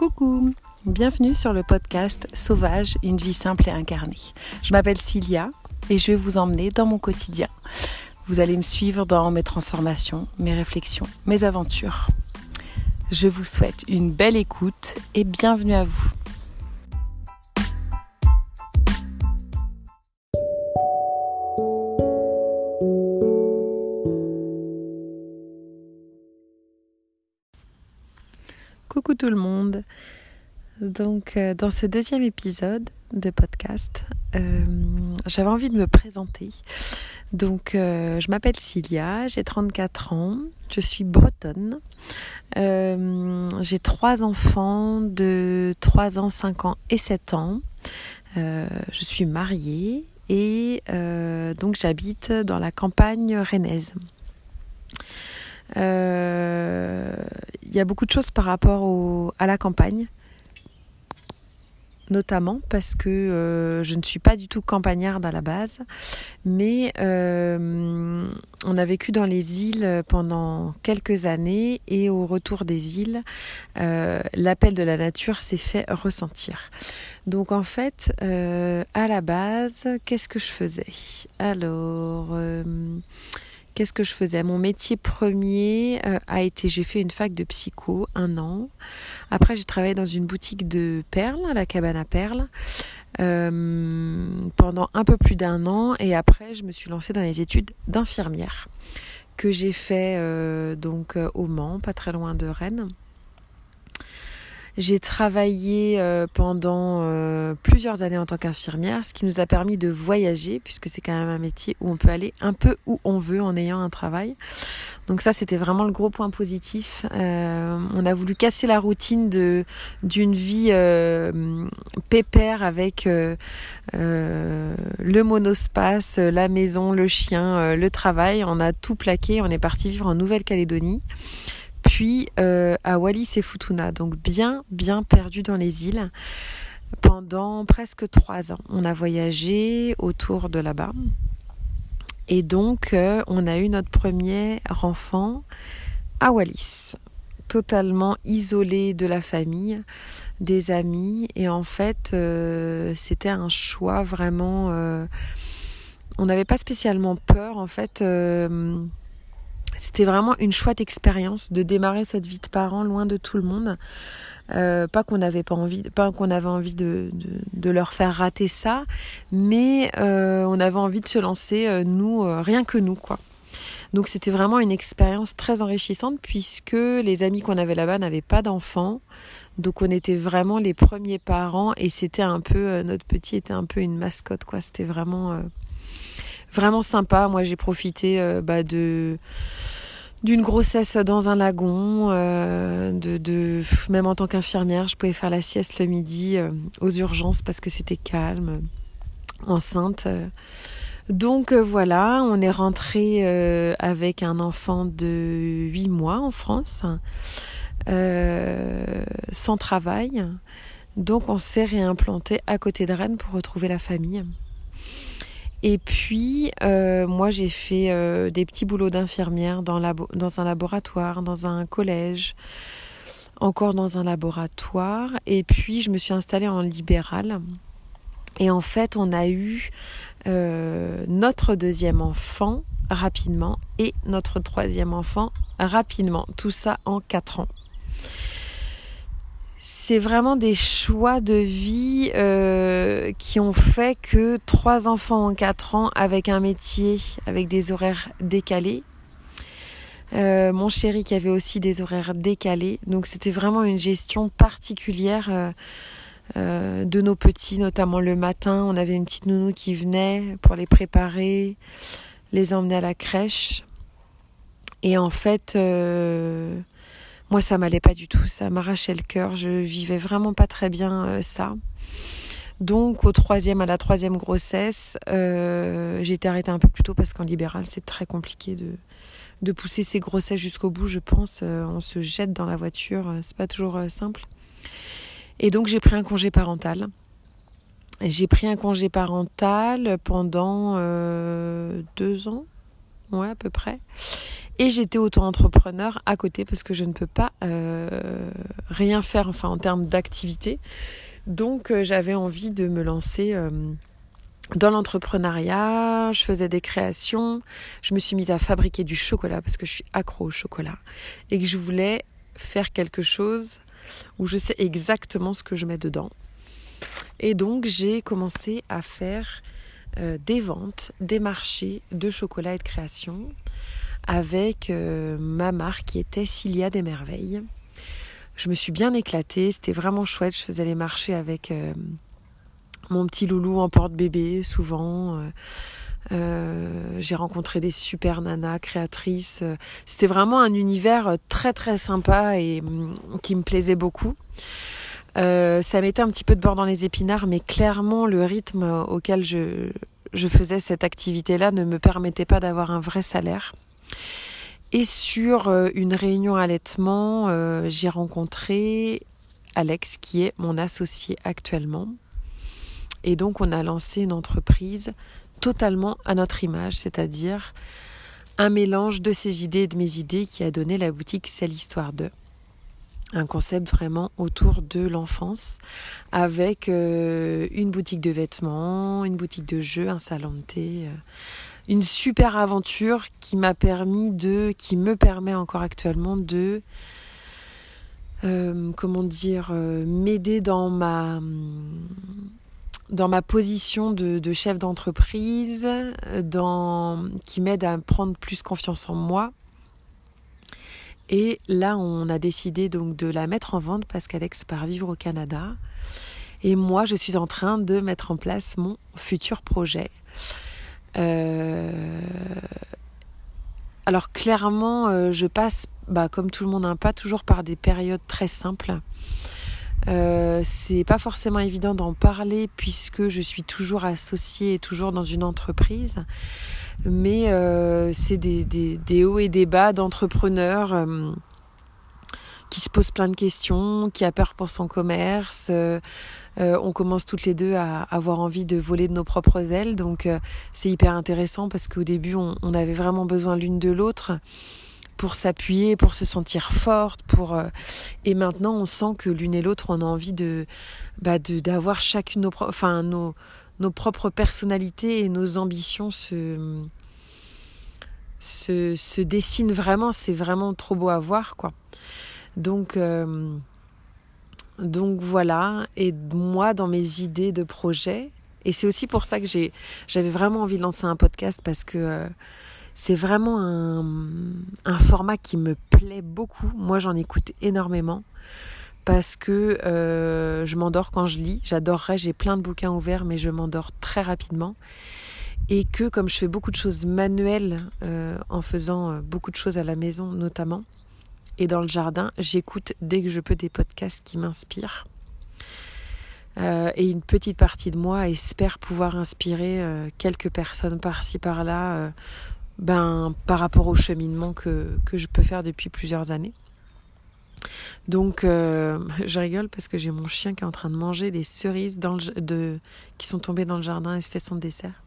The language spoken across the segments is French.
Coucou, bienvenue sur le podcast Sauvage, une vie simple et incarnée. Je m'appelle Cilia et je vais vous emmener dans mon quotidien. Vous allez me suivre dans mes transformations, mes réflexions, mes aventures. Je vous souhaite une belle écoute et bienvenue à vous. Donc euh, dans ce deuxième épisode de podcast, euh, j'avais envie de me présenter. Donc euh, je m'appelle Cilia, j'ai 34 ans, je suis bretonne. j'ai trois enfants de 3 ans, 5 ans et 7 ans. je suis mariée et donc j'habite dans la campagne rennaise. Il y a beaucoup de choses par rapport à la campagne, notamment parce que euh, je ne suis pas du tout campagnarde à la base, mais euh, on a vécu dans les îles pendant quelques années et au retour des îles, l'appel de la nature s'est fait ressentir. Donc en fait, à la base, qu'est-ce que je faisais? Alors Qu'est-ce que je faisais? Mon métier premier euh, a été, j'ai fait une fac de psycho un an. Après, j'ai travaillé dans une boutique de perles, la cabane à perles, euh, pendant un peu plus d'un an. Et après, je me suis lancée dans les études d'infirmière que j'ai fait euh, donc au Mans, pas très loin de Rennes. J'ai travaillé euh, pendant euh, plusieurs années en tant qu'infirmière, ce qui nous a permis de voyager, puisque c'est quand même un métier où on peut aller un peu où on veut en ayant un travail. Donc ça, c'était vraiment le gros point positif. Euh, on a voulu casser la routine d'une vie pépère avec le monospace, la maison, le chien, le travail. On a tout plaqué. On est parti vivre en Nouvelle-Calédonie puis euh, à Wallis et Futuna, donc bien bien perdu dans les îles pendant presque trois ans. On a voyagé autour de là-bas et donc euh, on a eu notre premier enfant à Wallis, totalement isolé de la famille, des amis et en fait euh, c'était un choix vraiment. on n'avait pas spécialement peur en fait c'était vraiment une chouette expérience de démarrer cette vie de parents loin de tout le monde. Euh, pas qu'on n'avait pas envie, pas qu'on avait envie de, de, leur faire rater ça, mais euh, on avait envie de se lancer euh, nous, rien que nous quoi. Donc c'était vraiment une expérience très enrichissante puisque les amis qu'on avait là-bas n'avaient pas d'enfants. Donc on était vraiment les premiers parents et c'était un peu notre petit était un peu une mascotte quoi. C'était vraiment vraiment sympa. Moi j'ai profité bah, de d'une grossesse dans un lagon, euh, de, même en tant qu'infirmière, je pouvais faire la sieste le midi euh, aux urgences parce que c'était calme, enceinte. Donc euh, voilà, on est rentré avec un enfant de 8 mois en France, sans travail. Donc on s'est réimplanté à côté de Rennes pour retrouver la famille. Et puis, euh, moi, j'ai fait euh, des petits boulots d'infirmière dans, un laboratoire, dans un collège, encore dans un laboratoire. Et puis, je me suis installée en libéral. Et en fait, on a eu euh, notre deuxième enfant rapidement et notre troisième enfant rapidement. Tout ça en quatre ans c'est vraiment des choix de vie euh, qui ont fait que trois enfants en quatre ans avec un métier, avec des horaires décalés. Euh, mon chéri qui avait aussi des horaires décalés. Donc c'était vraiment une gestion particulière euh, de nos petits, notamment le matin. On avait une petite nounou qui venait pour les préparer, les emmener à la crèche. Et en fait, moi, ça m'allait pas du tout, ça m'arrachait le cœur, je vivais vraiment pas très bien euh, ça. Donc au troisième, à la troisième grossesse, euh, j'ai été arrêtée un peu plus tôt parce qu'en libéral, c'est très compliqué de, pousser ses grossesses jusqu'au bout, je pense. Euh, on se jette dans la voiture, c'est pas toujours simple. Et donc j'ai pris un congé parental. J'ai pris un congé parental pendant deux ans, ouais à peu près. Et j'étais auto-entrepreneur à côté parce que je ne peux pas rien faire enfin, en termes d'activité. Donc j'avais envie de me lancer dans l'entrepreneuriat, je faisais des créations, je me suis mise à fabriquer du chocolat parce que je suis accro au chocolat et que je voulais faire quelque chose où je sais exactement ce que je mets dedans. Et donc j'ai commencé à faire euh, des ventes, des marchés de chocolat et de création avec euh, ma marque qui était Cilia des Merveilles. Je me suis bien éclatée, c'était vraiment chouette, je faisais les marchés avec... Euh, mon petit loulou en porte-bébé souvent. Euh, euh, j'ai rencontré des super nanas créatrices. C'était vraiment un univers très très sympa et mm, qui me plaisait beaucoup. Euh, ça mettait un petit peu de beurre dans les épinards, mais clairement le rythme auquel je, faisais cette activité-là ne me permettait pas d'avoir un vrai salaire. Et sur une réunion allaitement, j'ai rencontré Alex, qui est mon associé actuellement. Et donc on a lancé une entreprise totalement à notre image, c'est-à-dire un mélange de ses idées et de mes idées qui a donné la boutique C'est l'histoire de. Un concept vraiment autour de l'enfance, avec euh, une boutique de vêtements, une boutique de jeux, un salon de thé, euh, une super aventure qui m'a permis de, qui me permet encore actuellement de, euh, comment dire, m'aider dans ma dans ma position de, chef d'entreprise, dans, qui m'aide à prendre plus confiance en moi. Et là, on a décidé donc de la mettre en vente parce qu'Alex part vivre au Canada. Et moi, je suis en train de mettre en place mon futur projet. Euh, alors clairement, euh, je passe, bah, comme tout le monde, hein, pas toujours par des périodes très simples. Euh, c'est pas forcément évident d'en parler puisque je suis toujours associée et toujours dans une entreprise, mais euh, c'est des, des, des, hauts et des bas d'entrepreneurs euh, qui se posent plein de questions, qui a peur pour son commerce. Euh, on commence toutes les deux à avoir envie de voler de nos propres ailes, donc c'est hyper intéressant parce qu'au début on, on avait vraiment besoin l'une de l'autre pour s'appuyer, pour se sentir forte, pour euh, et maintenant on sent que l'une et l'autre on a envie de bah d'avoir chacune nos enfin nos nos propres personnalités et nos ambitions se se, se dessinent vraiment, c'est vraiment trop beau à voir quoi. Donc euh, donc voilà et moi dans mes idées de projet et c'est aussi pour ça que j'ai j'avais vraiment envie de lancer un podcast parce que euh, c'est vraiment un, format qui me plaît beaucoup. Moi, j'en écoute énormément parce que euh, je m'endors quand je lis. J'adorerais, j'ai plein de bouquins ouverts, mais je m'endors très rapidement. Et que comme je fais beaucoup de choses manuelles euh, en faisant euh, beaucoup de choses à la maison notamment, et dans le jardin, j'écoute dès que je peux des podcasts qui m'inspirent. et une petite partie de moi espère pouvoir inspirer quelques personnes par-ci par-là ben, par rapport au cheminement que, que je peux faire depuis plusieurs années. Donc euh, je rigole parce que j'ai mon chien qui est en train de manger des cerises dans le, de, qui sont tombées dans le jardin et se fait son dessert.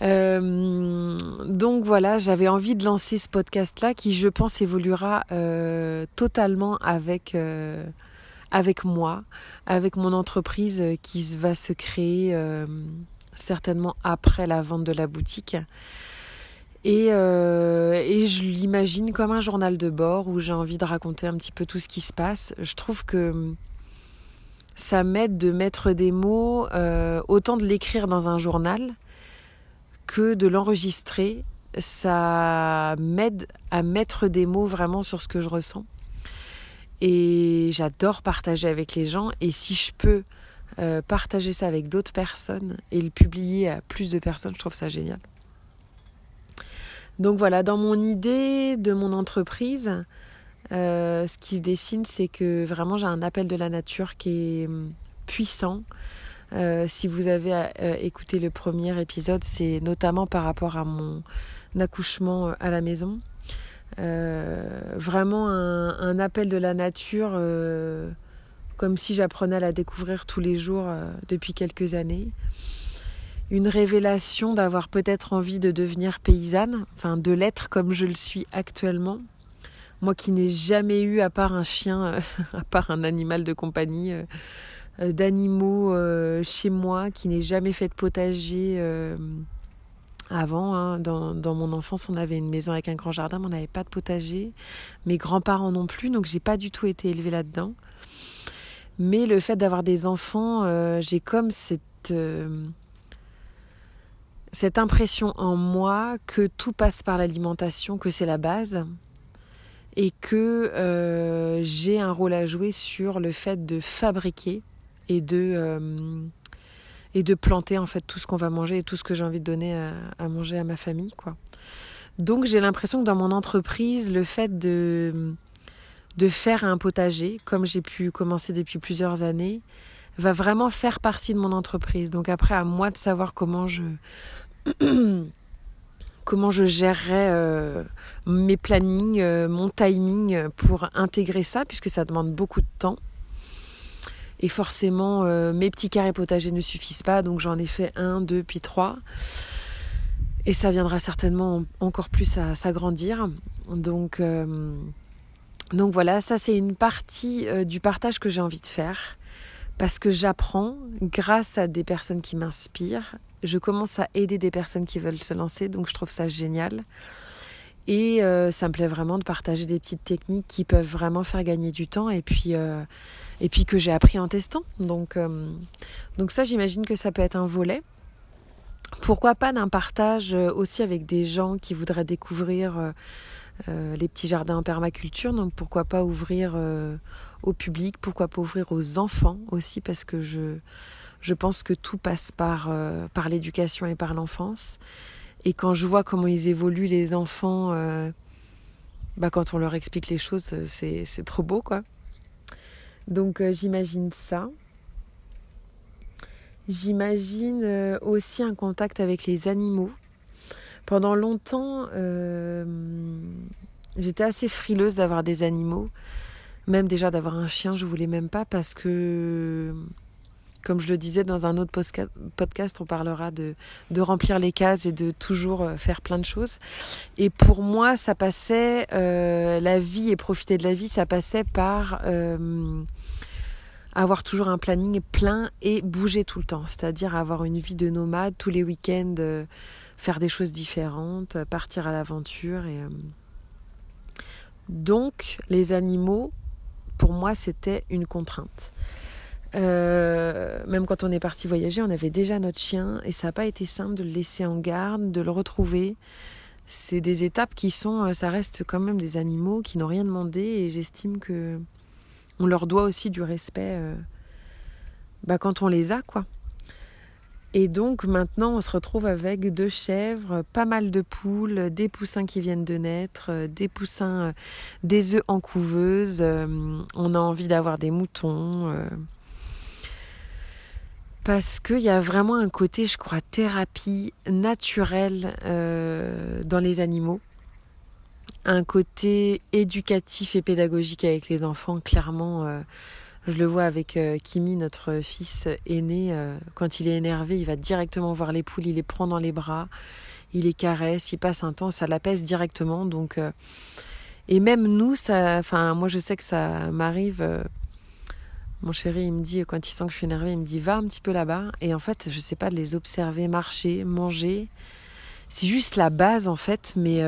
Euh, donc voilà, j'avais envie de lancer ce podcast-là qui, je pense, évoluera euh, totalement avec avec moi, avec mon entreprise qui va se créer certainement après la vente de la boutique. Et, euh, et je l'imagine comme un journal de bord où j'ai envie de raconter un petit peu tout ce qui se passe. Je trouve que ça m'aide de mettre des mots, euh, autant de l'écrire dans un journal que de l'enregistrer. Ça m'aide à mettre des mots vraiment sur ce que je ressens. Et j'adore partager avec les gens. Et si je peux euh, partager ça avec d'autres personnes et le publier à plus de personnes, je trouve ça génial. Donc voilà, dans mon idée de mon entreprise, euh, ce qui se dessine, c'est que vraiment j'ai un appel de la nature qui est hum, puissant. Euh, si vous avez euh, écouté le premier épisode, c'est notamment par rapport à mon accouchement à la maison. vraiment un, un, appel de la nature, comme si j'apprenais à la découvrir tous les jours depuis quelques années une révélation d'avoir peut-être envie de devenir paysanne, enfin de l'être comme je le suis actuellement. Moi qui n'ai jamais eu, à part un chien, à part un animal de compagnie, d'animaux chez moi, qui n'ai jamais fait de potager avant, hein, dans, dans, mon enfance, on avait une maison avec un grand jardin, mais on n'avait pas de potager. Mes grands-parents non plus, donc j'ai pas du tout été élevée là-dedans. Mais le fait d'avoir des enfants, euh, j'ai comme cette, euh, cette impression en moi que tout passe par l'alimentation, que c'est la base, et que euh, j'ai un rôle à jouer sur le fait de fabriquer et de et de planter en fait tout ce qu'on va manger et tout ce que j'ai envie de donner à, manger à ma famille quoi. Donc j'ai l'impression que dans mon entreprise, le fait de de faire un potager, comme j'ai pu commencer depuis plusieurs années, va vraiment faire partie de mon entreprise. Donc après, à moi de savoir comment je comment je gérerai euh, mes plannings, euh, mon timing pour intégrer ça, puisque ça demande beaucoup de temps. Et forcément, euh, mes petits carrés potagers ne suffisent pas, donc j'en ai fait un, deux, puis trois. Et ça viendra certainement encore plus à s'agrandir. Donc, donc voilà, ça c'est une partie du partage que j'ai envie de faire. Parce que j'apprends grâce à des personnes qui m'inspirent. Je commence à aider des personnes qui veulent se lancer, donc je trouve ça génial. Et ça me plaît vraiment de partager des petites techniques qui peuvent vraiment faire gagner du temps. Et puis, puis que j'ai appris en testant. Donc, euh, donc ça, j'imagine que ça peut être un volet. Pourquoi pas d'un partage euh, aussi avec des gens qui voudraient découvrir euh, les petits jardins en permaculture. Donc pourquoi pas ouvrir au public, pourquoi pas ouvrir aux enfants aussi, parce que je, pense que tout passe par, par l'éducation et par l'enfance. Et quand je vois comment ils évoluent les enfants, bah, quand on leur explique les choses, c'est trop beau quoi. Donc euh, j'imagine ça. J'imagine euh, aussi un contact avec les animaux. Pendant longtemps, euh, j'étais assez frileuse d'avoir des animaux. Même déjà d'avoir un chien, je voulais même pas parce que, comme je le disais dans un autre podcast, on parlera de, remplir les cases et de toujours faire plein de choses. Et pour moi, ça passait, la vie et profiter de la vie, ça passait par avoir toujours un planning plein et bouger tout le temps, c'est-à-dire avoir une vie de nomade tous les week-ends, euh, faire des choses différentes, euh, partir à l'aventure. Et, euh, Donc les animaux, pour moi, c'était une contrainte. même quand on est parti voyager, on avait déjà notre chien et ça n'a pas été simple de le laisser en garde, de le retrouver. C'est des étapes qui sont, ça reste quand même des animaux qui n'ont rien demandé et j'estime que on leur doit aussi du respect euh, bah, quand on les a, quoi. Et donc maintenant, on se retrouve avec deux chèvres, pas mal de poules, des poussins qui viennent de naître, euh, des poussins, euh, des œufs en couveuse. on a envie d'avoir des moutons. parce qu'il y a vraiment un côté, je crois, thérapie naturelle dans les animaux un côté éducatif et pédagogique avec les enfants. Clairement, euh, je le vois avec euh, Kimi, notre fils aîné. Euh, quand il est énervé, il va directement voir les poules, il les prend dans les bras, il les caresse, il passe un temps, ça l'apaise directement. Donc, et même nous, ça, enfin, moi je sais que ça m'arrive. mon chéri, il me dit, quand il sent que je suis énervée, il me dit, va un petit peu là-bas. Et en fait, je sais pas, de les observer, marcher, manger. C'est juste la base, en fait, mais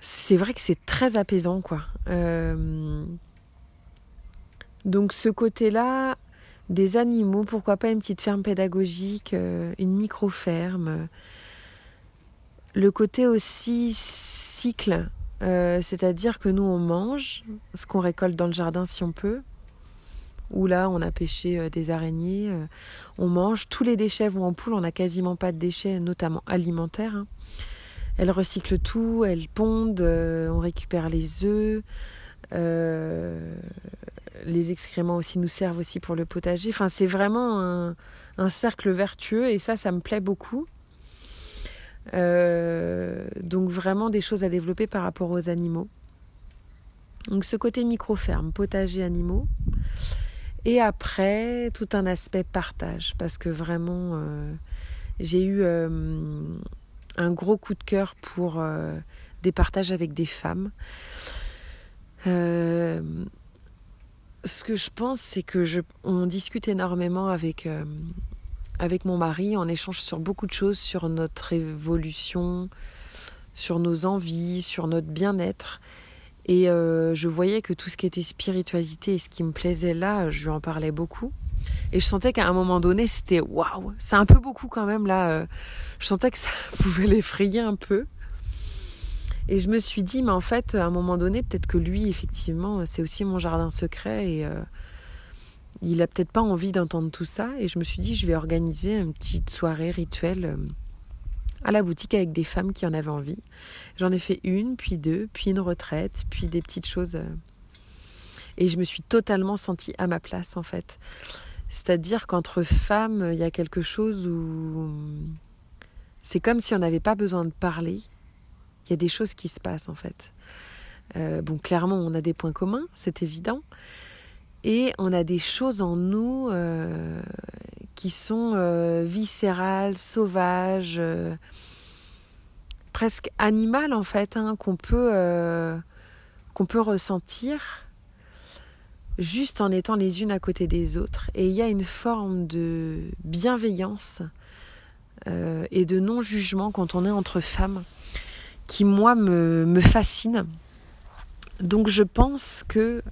c'est vrai que c'est très apaisant, quoi. Euh, donc ce côté-là, des animaux, pourquoi pas une petite ferme pédagogique, euh, une micro-ferme. Le côté aussi cycle, euh, c'est-à-dire que nous on mange ce qu'on récolte dans le jardin si on peut. Ou là on a pêché des araignées, on mange, tous les déchets vont en poule, on n'a quasiment pas de déchets, notamment alimentaires. Hein. Elle recycle tout, elle pondent, euh, on récupère les œufs. Euh, les excréments aussi nous servent aussi pour le potager. C'est vraiment un, cercle vertueux et ça, ça me plaît beaucoup. Euh, donc vraiment des choses à développer par rapport aux animaux. Donc ce côté micro-ferme, potager animaux. Et après, tout un aspect partage, parce que vraiment, euh, j'ai eu un gros coup de cœur pour des partages avec des femmes. Ce que je pense, c'est que je, on discute énormément avec, avec mon mari, on échange sur beaucoup de choses, sur notre évolution, sur nos envies, sur notre bien-être. Et euh, je voyais que tout ce qui était spiritualité et ce qui me plaisait là, je lui en parlais beaucoup. Et je sentais qu'à un moment donné, c'était waouh, c'est un peu beaucoup quand même là. Euh, je sentais que ça pouvait l'effrayer un peu. Et je me suis dit, mais en fait, à un moment donné, peut-être que lui, effectivement, c'est aussi mon jardin secret et euh, il a peut-être pas envie d'entendre tout ça. Et je me suis dit, je vais organiser une petite soirée rituelle à la boutique avec des femmes qui en avaient envie. J'en ai fait une, puis deux, puis une retraite, puis des petites choses. Euh, et je me suis totalement sentie à ma place en fait. C'est-à-dire qu'entre femmes, il y a quelque chose où c'est comme si on n'avait pas besoin de parler. Il y a des choses qui se passent en fait. Euh, bon, clairement, on a des points communs, c'est évident. Et on a des choses en nous euh, qui sont euh, viscérales, sauvages, presque animales en fait, hein, qu'on peut ressentir juste en étant les unes à côté des autres. Et il y a une forme de bienveillance et de non-jugement quand on est entre femmes qui, moi, me, me fascine. Donc je pense que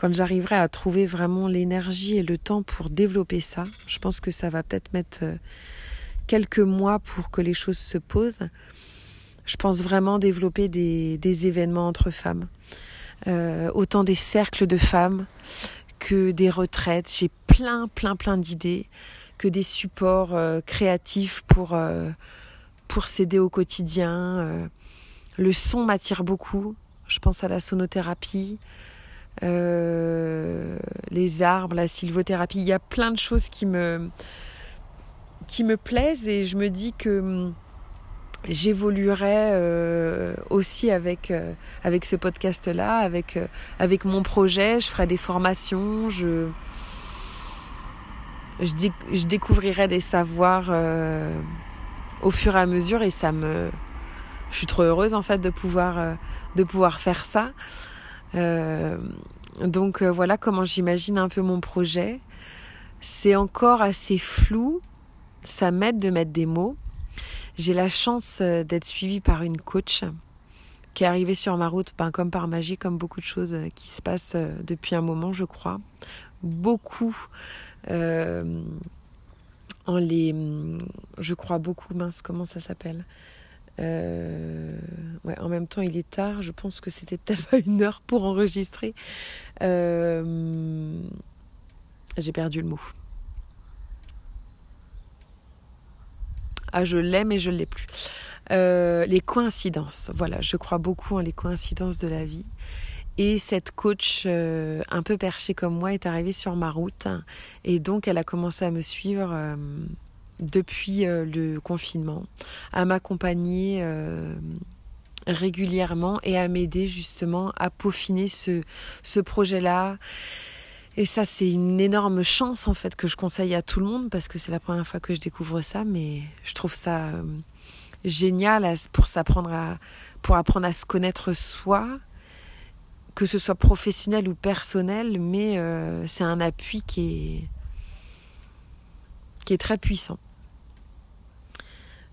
quand j'arriverai à trouver vraiment l'énergie et le temps pour développer ça, je pense que ça va peut-être mettre euh, quelques mois pour que les choses se posent. Je pense vraiment développer des, événements entre femmes. Euh, autant des cercles de femmes que des retraites. J'ai plein, plein, plein d'idées, que des supports euh, créatifs pour, pour s'aider au quotidien. le son m'attire beaucoup. Je pense à la sonothérapie. Euh, les arbres, la sylvothérapie. Il y a plein de choses qui me, plaisent et je me dis que hum, j'évoluerai euh, aussi avec, euh, ce podcast-là, avec, avec mon projet. Je ferai des formations, je, je, je découvrirai des savoirs au fur et à mesure et ça me... Je suis trop heureuse en fait de pouvoir, de pouvoir faire ça. Euh, donc euh, voilà comment j'imagine un peu mon projet. C'est encore assez flou. Ça m'aide de mettre des mots. J'ai la chance euh, d'être suivie par une coach qui est arrivée sur ma route, ben, comme par magie, comme beaucoup de choses qui se passent depuis un moment, je crois. Beaucoup euh, les, je crois beaucoup, mince, comment ça s'appelle euh, en même temps, il est tard. Je pense que c'était peut-être pas une heure pour enregistrer. Euh, j'ai perdu le mot. Ah, je l'aime et je ne l'ai plus. Euh, les coïncidences. Voilà, je crois beaucoup en les coïncidences de la vie. Et cette coach un peu perchée comme moi est arrivée sur ma route. Et donc, elle a commencé à me suivre depuis euh, le confinement, à m'accompagner euh, régulièrement et à m'aider justement à peaufiner ce, ce projet-là. Et ça, c'est une énorme chance en fait que je conseille à tout le monde parce que c'est la première fois que je découvre ça, mais je trouve ça euh, génial pour apprendre à se connaître soi, que ce soit professionnel ou personnel, mais c'est un appui qui est qui est très puissant.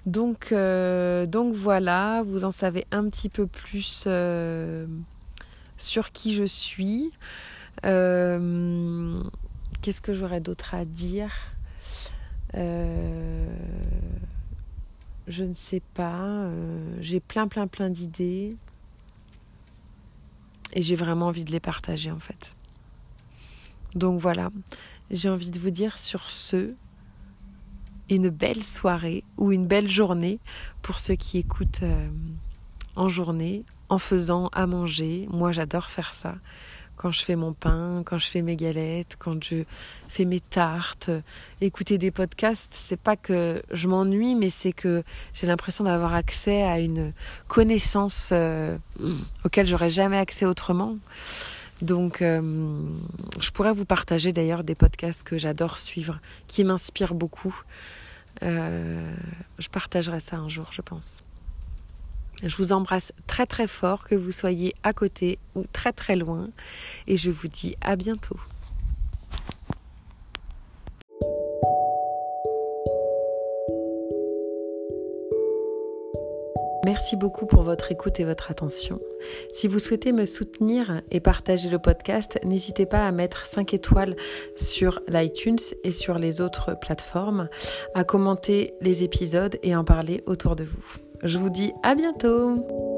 Donc, euh, donc voilà, vous en savez un petit peu plus euh, sur qui je suis. Euh, qu'est-ce que j'aurais d'autre à dire? Je ne sais pas. j'ai plein, plein, plein d'idées. Et j'ai vraiment envie de les partager en fait. Donc voilà, j'ai envie de vous dire sur ce, une belle soirée ou une belle journée pour ceux qui écoutent euh, en journée, en faisant à manger. Moi, j'adore faire ça. Quand je fais mon pain, quand je fais mes galettes, quand je fais mes tartes, écouter des podcasts, c'est pas que je m'ennuie, mais c'est que j'ai l'impression d'avoir accès à une connaissance euh, auquel j'aurais jamais accès autrement. Donc, je pourrais vous partager d'ailleurs des podcasts que j'adore suivre, qui m'inspirent beaucoup. je partagerai ça un jour, je pense. Je vous embrasse très très fort, que vous soyez à côté ou très très loin, et je vous dis à bientôt. Merci beaucoup pour votre écoute et votre attention. Si vous souhaitez me soutenir et partager le podcast, n'hésitez pas à mettre 5 étoiles sur l'iTunes et sur les autres plateformes, à commenter les épisodes et en parler autour de vous. Je vous dis à bientôt